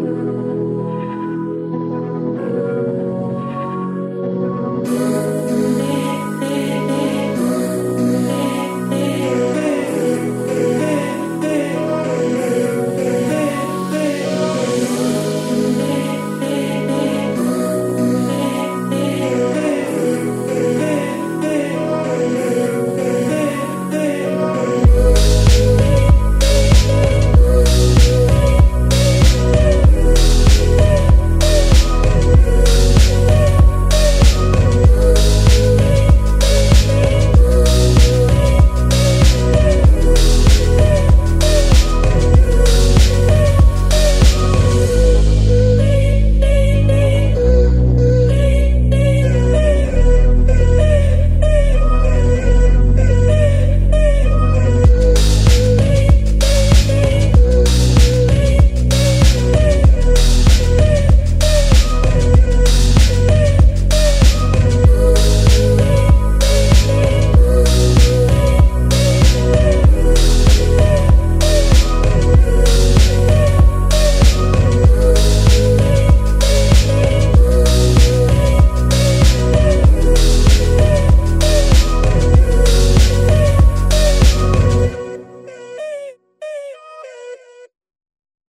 you.